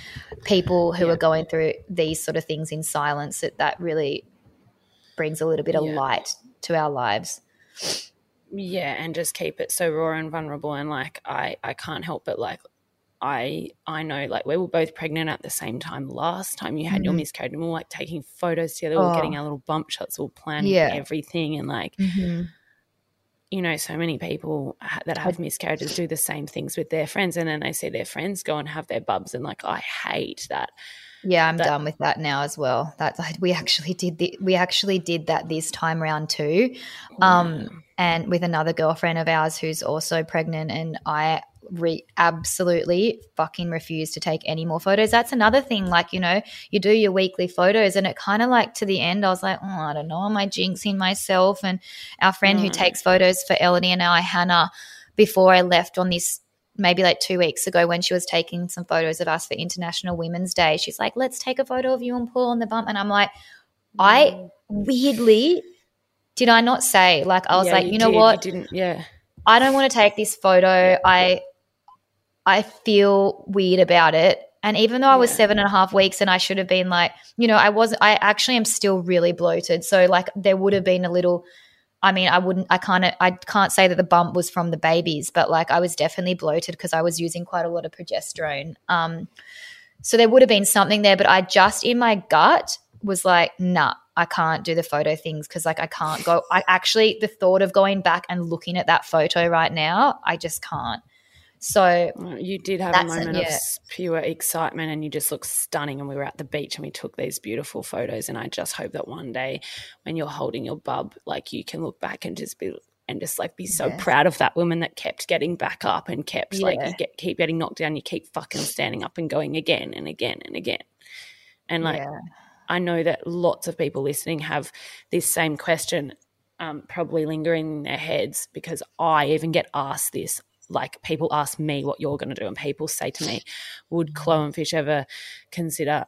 people who yeah. are going through these sort of things in silence. That, that really brings a little bit of yeah. light to our lives. Yeah, and just keep it so raw and vulnerable. And like, I, I can't help but like, I I know like we were both pregnant at the same time last time you had mm-hmm. your miscarriage and we were like taking photos together, we were getting oh. our little bump shots, we were planning yeah. everything and like mm-hmm you know, so many people that have miscarriages do the same things with their friends, and then they see their friends go and have their bubs, and like, I hate that. Yeah, I'm that, done with that now as well. That we actually did the, we actually did that this time round too, um, and with another girlfriend of ours who's also pregnant, and I re- absolutely fucking refuse to take any more photos. That's another thing. Like, you know, you do your weekly photos, and it kind of like to the end, I was like, oh, I don't know, am I jinxing myself? And our friend mm. who takes photos for Elodie and I, Hannah, before I left on this maybe like two weeks ago when she was taking some photos of us for International Women's Day, she's like, let's take a photo of you and Paul on the bump. And I'm like, I mm. weirdly did I not say like I was yeah, like, you, you know did. what? You didn't, yeah. I don't want to take this photo. I I feel weird about it. And even though I was seven and a half weeks and I should have been like, you know, I wasn't, I actually am still really bloated. So like there would have been a little, I mean, I wouldn't, I can't, I can't say that the bump was from the babies, but like I was definitely bloated because I was using quite a lot of progesterone. Um, so there would have been something there, but I just in my gut was like, nah, I can't do the photo things because like I can't go. I actually, the thought of going back and looking at that photo right now, I just can't. So you did have a moment yeah. of pure excitement and you just look stunning. And we were at the beach and we took these beautiful photos. And I just hope that one day when you're holding your bub, like you can look back and just be and just like be so yeah. proud of that woman that kept getting back up and kept yeah. like you get keep getting knocked down, you keep fucking standing up and going again and again and again. And like I know that lots of people listening have this same question um, probably lingering in their heads because I even get asked this like people ask me what you're going to do, and people say to me, "Would Chloe and Fish ever consider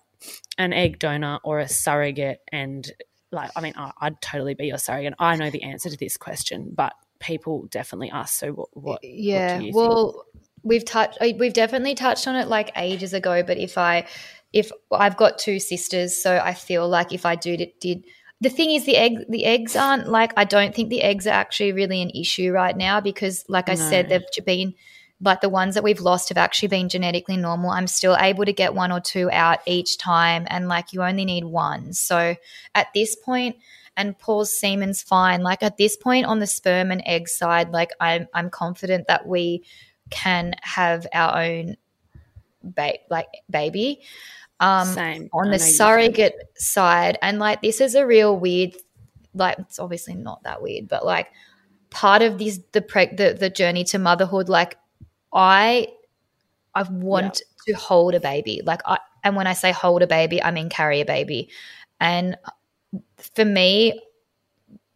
an egg donor or a surrogate?" And like, I mean, I'd totally be your surrogate. I know the answer to this question, but people definitely ask. So, what? what yeah, what well, we've touched, uh, we've definitely touched on it like ages ago. But if I, if I've got two sisters, so I feel like if I do it did the thing is the egg the eggs aren't like I don't think the eggs are actually really an issue right now because like I no. said they've been like the ones that we've lost have actually been genetically normal. I'm still able to get one or two out each time and like you only need one. So at this point and Paul's semen's fine. Like at this point on the sperm and egg side, like I'm I'm confident that we can have our own ba- like baby um, Same. on the surrogate side. And like, this is a real weird, like, it's obviously not that weird, but like, part of this, the, pre- the, the journey to motherhood, like, I, I want to hold a baby. Like, I, and when I say hold a baby, I mean carry a baby. And for me,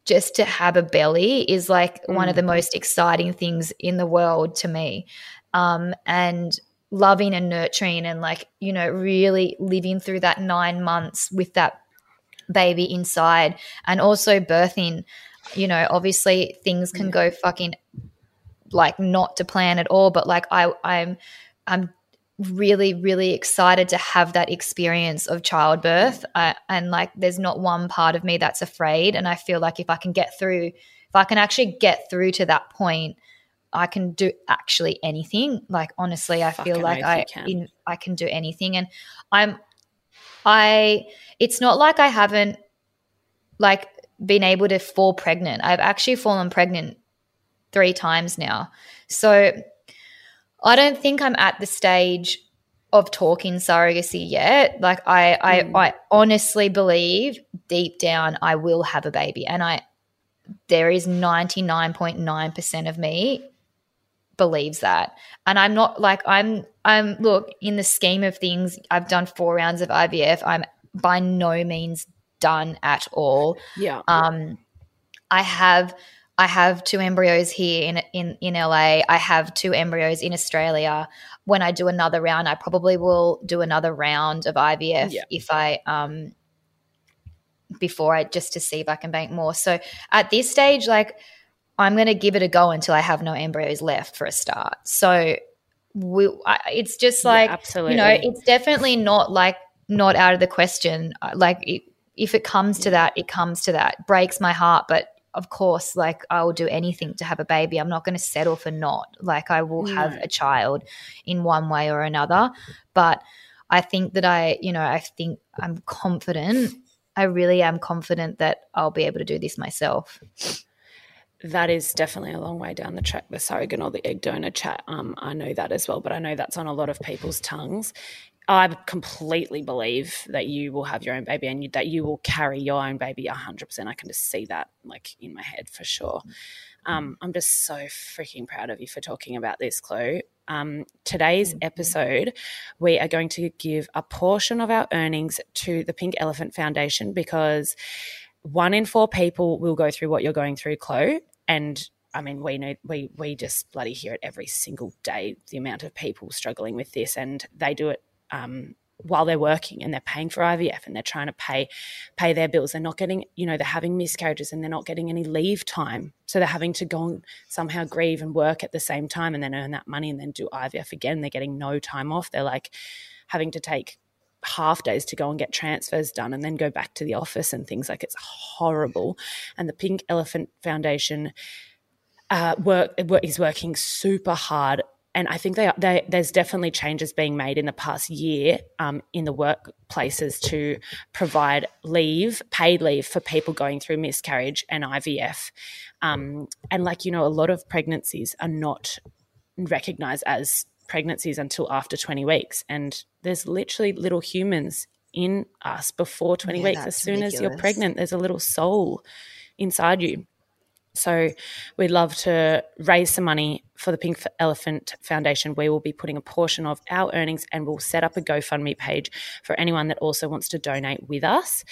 just to have a belly is like mm. one of the mm. most exciting things in the world to me. Um, and loving and nurturing and like you know really living through that nine months with that baby inside and also birthing you know obviously things can go fucking like not to plan at all but like i i'm i'm really really excited to have that experience of childbirth. Uh, and like there's not one part of me that's afraid and i feel like if i can get through if i can actually get through to that point I can do actually anything. Like honestly, I feel like I can. In, I can do anything, and I'm I. It's not like I haven't like been able to fall pregnant. I've actually fallen pregnant three times now, so I don't think I'm at the stage of talking surrogacy yet. Like I, I, mm. I honestly believe deep down I will have a baby, and I there is 99.9% of me believes that. And I'm not like I'm I'm look, in the scheme of things, I've done 4 rounds of IVF. I'm by no means done at all. Yeah. Um I have I have two embryos here in in in LA. I have two embryos in Australia. When I do another round, I probably will do another round of IVF Yeah. if I um before I just to see if I can bank more. So at this stage, like I'm going to give it a go until I have no embryos left for a start. So we, I, it's just Yeah, like absolutely. you know, it's definitely not like not out of the question. Uh, Like it, if it comes to that, it comes to that. Breaks my heart, but of course, like I will do anything to have a baby. I'm not going to settle for not. Like I will have a child in one way or another. But I think that I, you know, I think I'm confident. I really am confident that I'll be able to do this myself. That is definitely a long way down the track. The surrogate or the egg donor chat. Um, I know that as well, but I know that's on a lot of people's tongues. I completely believe that you will have your own baby and you, that you will carry your own baby 100%. I can just see that like in my head for sure. Um, I'm just so freaking proud of you for talking about this, Chloe. Um, today's episode, we are going to give a portion of our earnings to the Pink Elephant Foundation because one in four people will go through what you're going through, Chloe. And I mean, we know we we just bloody hear it every single day. The amount of people struggling with this, and they do it um, while they're working, and they're paying for IVF, and they're trying to pay pay their bills. They're not getting, you know, they're having miscarriages, and they're not getting any leave time, so they're having to go and somehow grieve and work at the same time, and then earn that money, and then do IVF again. They're getting no time off. They're like having to take half days to go and get transfers done and then go back to the office and things like it's horrible and the pink elephant foundation uh, work is working super hard and I think they, they, there's definitely changes being made in the past year um, in the workplaces to provide leave, paid leave for people going through miscarriage and IVF. Um, and like, you know, a lot of pregnancies are not recognized as pregnancies until after 20 weeks. And there's literally little humans in us before 20 Yeah, weeks. As soon as you're pregnant, there's a little soul inside you. So we'd love to raise some money for the Pink Elephant Foundation. We will be putting a portion of our earnings and we'll set up a GoFundMe page for anyone that also wants to donate with us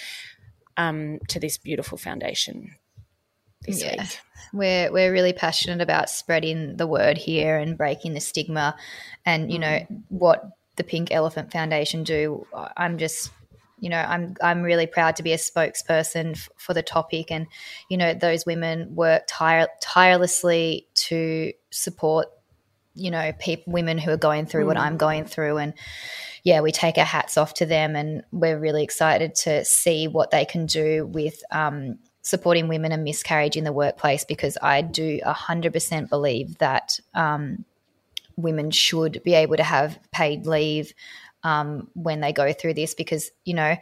um, to this beautiful foundation this Yeah. week. We're we're really passionate about spreading the word here and breaking the stigma, and you know what the Pink Elephant Foundation do. I'm just, you know, I'm I'm really proud to be a spokesperson f- for the topic, and you know those women work tire- tirelessly to support, you know, people women who are going through what I'm going through, and yeah, we take our hats off to them, and we're really excited to see what they can do with um, supporting women and miscarriage in the workplace because I do 100% believe that um, women should be able to have paid leave um, when they go through this because, you know,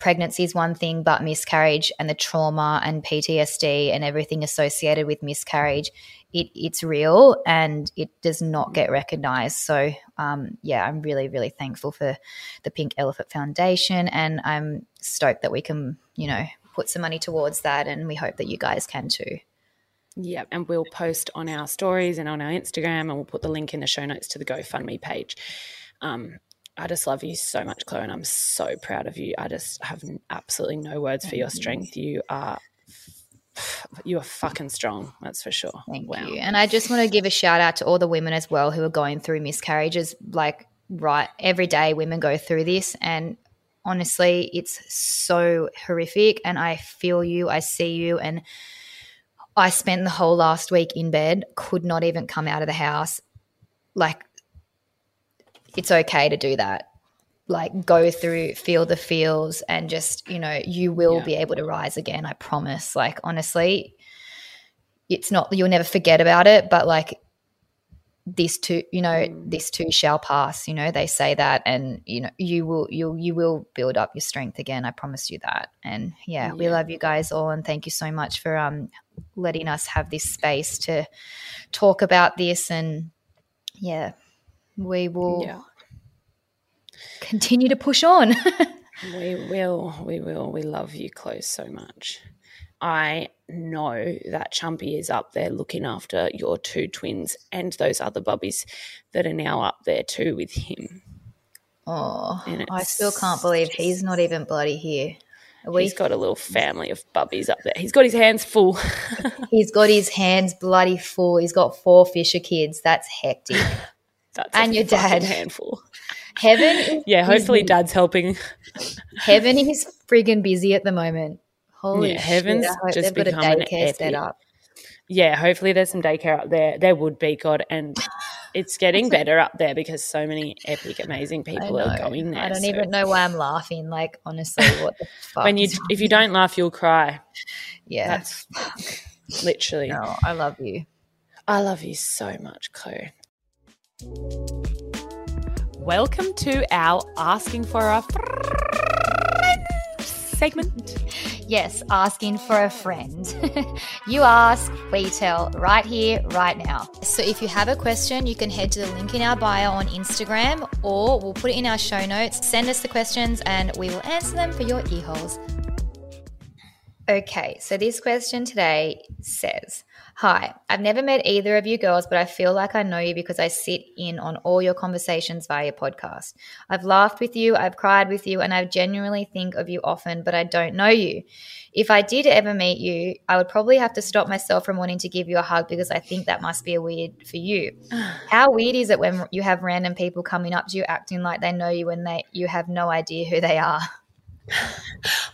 pregnancy is one thing, but miscarriage and the trauma and PTSD and everything associated with miscarriage, it, it's real and it does not get recognized. So, um, yeah, I'm really, really thankful for the Pink Elephant Foundation and I'm stoked that we can, you know, put some money towards that and we hope that you guys can too. Yeah, and we'll post on our stories and on our Instagram, and we'll put the link in the show notes to the GoFundMe page. Um, I just love you so much, Chloe, and I'm so proud of you. I just have absolutely no words for your strength. You are, you are fucking strong. That's for sure. Thank wow. you. And I just want to give a shout out to all the women as well who are going through miscarriages. Like, right, every day women go through this. And honestly, it's so horrific. And I feel you, I see you. And I spent the whole last week in bed, could not even come out of the house. Like, it's okay to do that. Like, go through, feel the feels, and just, you know, you will Yeah. be able to rise again. I promise. Like, honestly, it's not you'll never forget about it but like this too you know this too shall pass you know they say that and you know you will you'll you will build up your strength again i promise you that and yeah, we love you guys all and thank you so much for um letting us have this space to talk about this and yeah we will Yeah, continue to push on we will. We will. We love you, close so much. I know that Chumpy is up there looking after your two twins and those other bubbies that are now up there too with him. Oh, I still can't believe he's not even bloody here. We, he's got a little family of bubbies up there. He's got his hands full. he's got his hands bloody full. He's got four Fisher kids. That's hectic. That's and your dad handful. Heaven. yeah, hopefully busy. dad's helping. Heaven is friggin' busy at the moment. Holy yeah, heaven's just become an epic. set up. Yeah, hopefully there's some daycare up there. There would be God, and it's getting better up there because so many epic, amazing people are going there. I don't so. even know why I'm laughing. Like honestly, what the fuck? when you if you don't laugh, you'll cry. Yeah, that's literally. No, I love you. I love you so much, Chloe. Welcome to our asking for a segment. Yes, asking for a friend. you ask, we tell, right here, right now. So if you have a question, you can head to the link in our bio on Instagram or we'll put it in our show notes. Send us the questions and we will answer them for your ear holes. Okay, so this question today says Hi, I've never met either of you girls, but I feel like I know you because I sit in on all your conversations via podcast. I've laughed with you, I've cried with you, and I genuinely think of you often, but I don't know you. If I did ever meet you, I would probably have to stop myself from wanting to give you a hug because I think that must be a weird for you. How weird is it when you have random people coming up to you acting like they know you and they you have no idea who they are?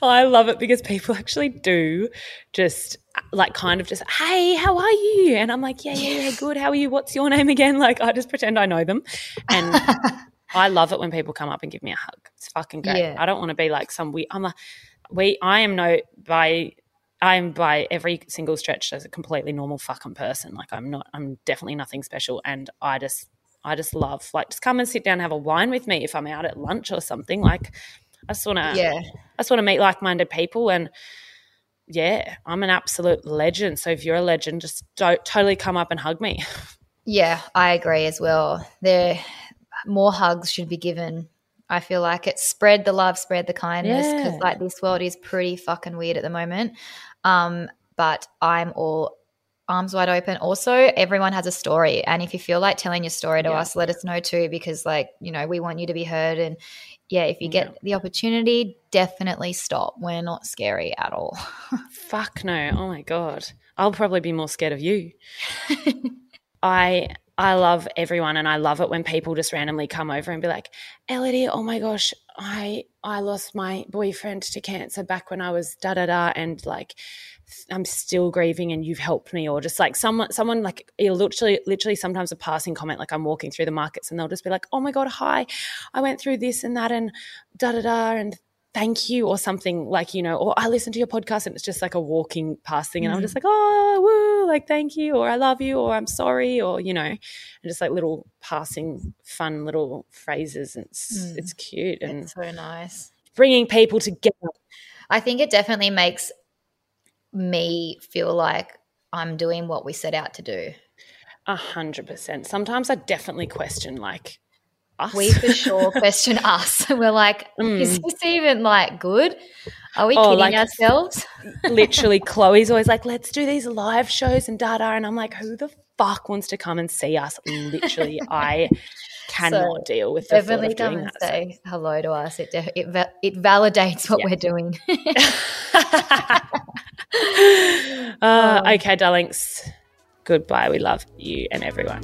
oh, I love it because people actually do just like kind of just, hey, how are you? And I'm like, yeah, yeah, yeah, good. How are you? What's your name again? Like, I just pretend I know them. And I love it when people come up and give me a hug. It's fucking great. Yeah. I don't want to be like some we. I'm a we. I am no by. I am by every single stretch as a completely normal fucking person. Like I'm not. I'm definitely nothing special. And I just, I just love like just come and sit down and have a wine with me if I'm out at lunch or something. Like I just want to. Yeah. I just want to meet like minded people and yeah, I'm an absolute legend. So if you're a legend, just don't totally come up and hug me. Yeah, I agree as well. There more hugs should be given. I feel like it spread the love, spread the kindness because yeah. like this world is pretty fucking weird at the moment. Um, but I'm all arms wide open. Also, everyone has a story, and if you feel like telling your story to yeah. us, let us know too because like you know we want you to be heard and yeah, if you get yeah. the opportunity, definitely stop. We're not scary at all. Fuck no. Oh my God. I'll probably be more scared of you. I I love everyone and I love it when people just randomly come over and be like, Elodie, oh my gosh, I I lost my boyfriend to cancer back when I was da da da and like I'm still grieving and you've helped me or just like someone someone like literally literally sometimes a passing comment like I'm walking through the markets and they'll just be like oh my god hi I went through this and that and da da da and thank you or something like you know or I listened to your podcast and it's just like a walking past thing and mm. I'm just mm. like oh woo like thank you or I love you or I'm sorry or you know and just like little passing fun little phrases and it's mm. it's cute and it's so nice bringing people together I think it definitely makes me feel like I'm doing what we set out to do. A hundred percent. Sometimes I definitely question like us. We for sure question us. We're like, mm. is this even like good? Are we oh, kidding like, ourselves? literally, Chloe's always like, let's do these live shows and data. And I'm like, who the fuck wants to come and see us? Literally, I cannot so deal with the definitely come and that, say hello to us. It it, it validates what yeah. we're doing. uh, okay, darlings. Goodbye. We love you and everyone.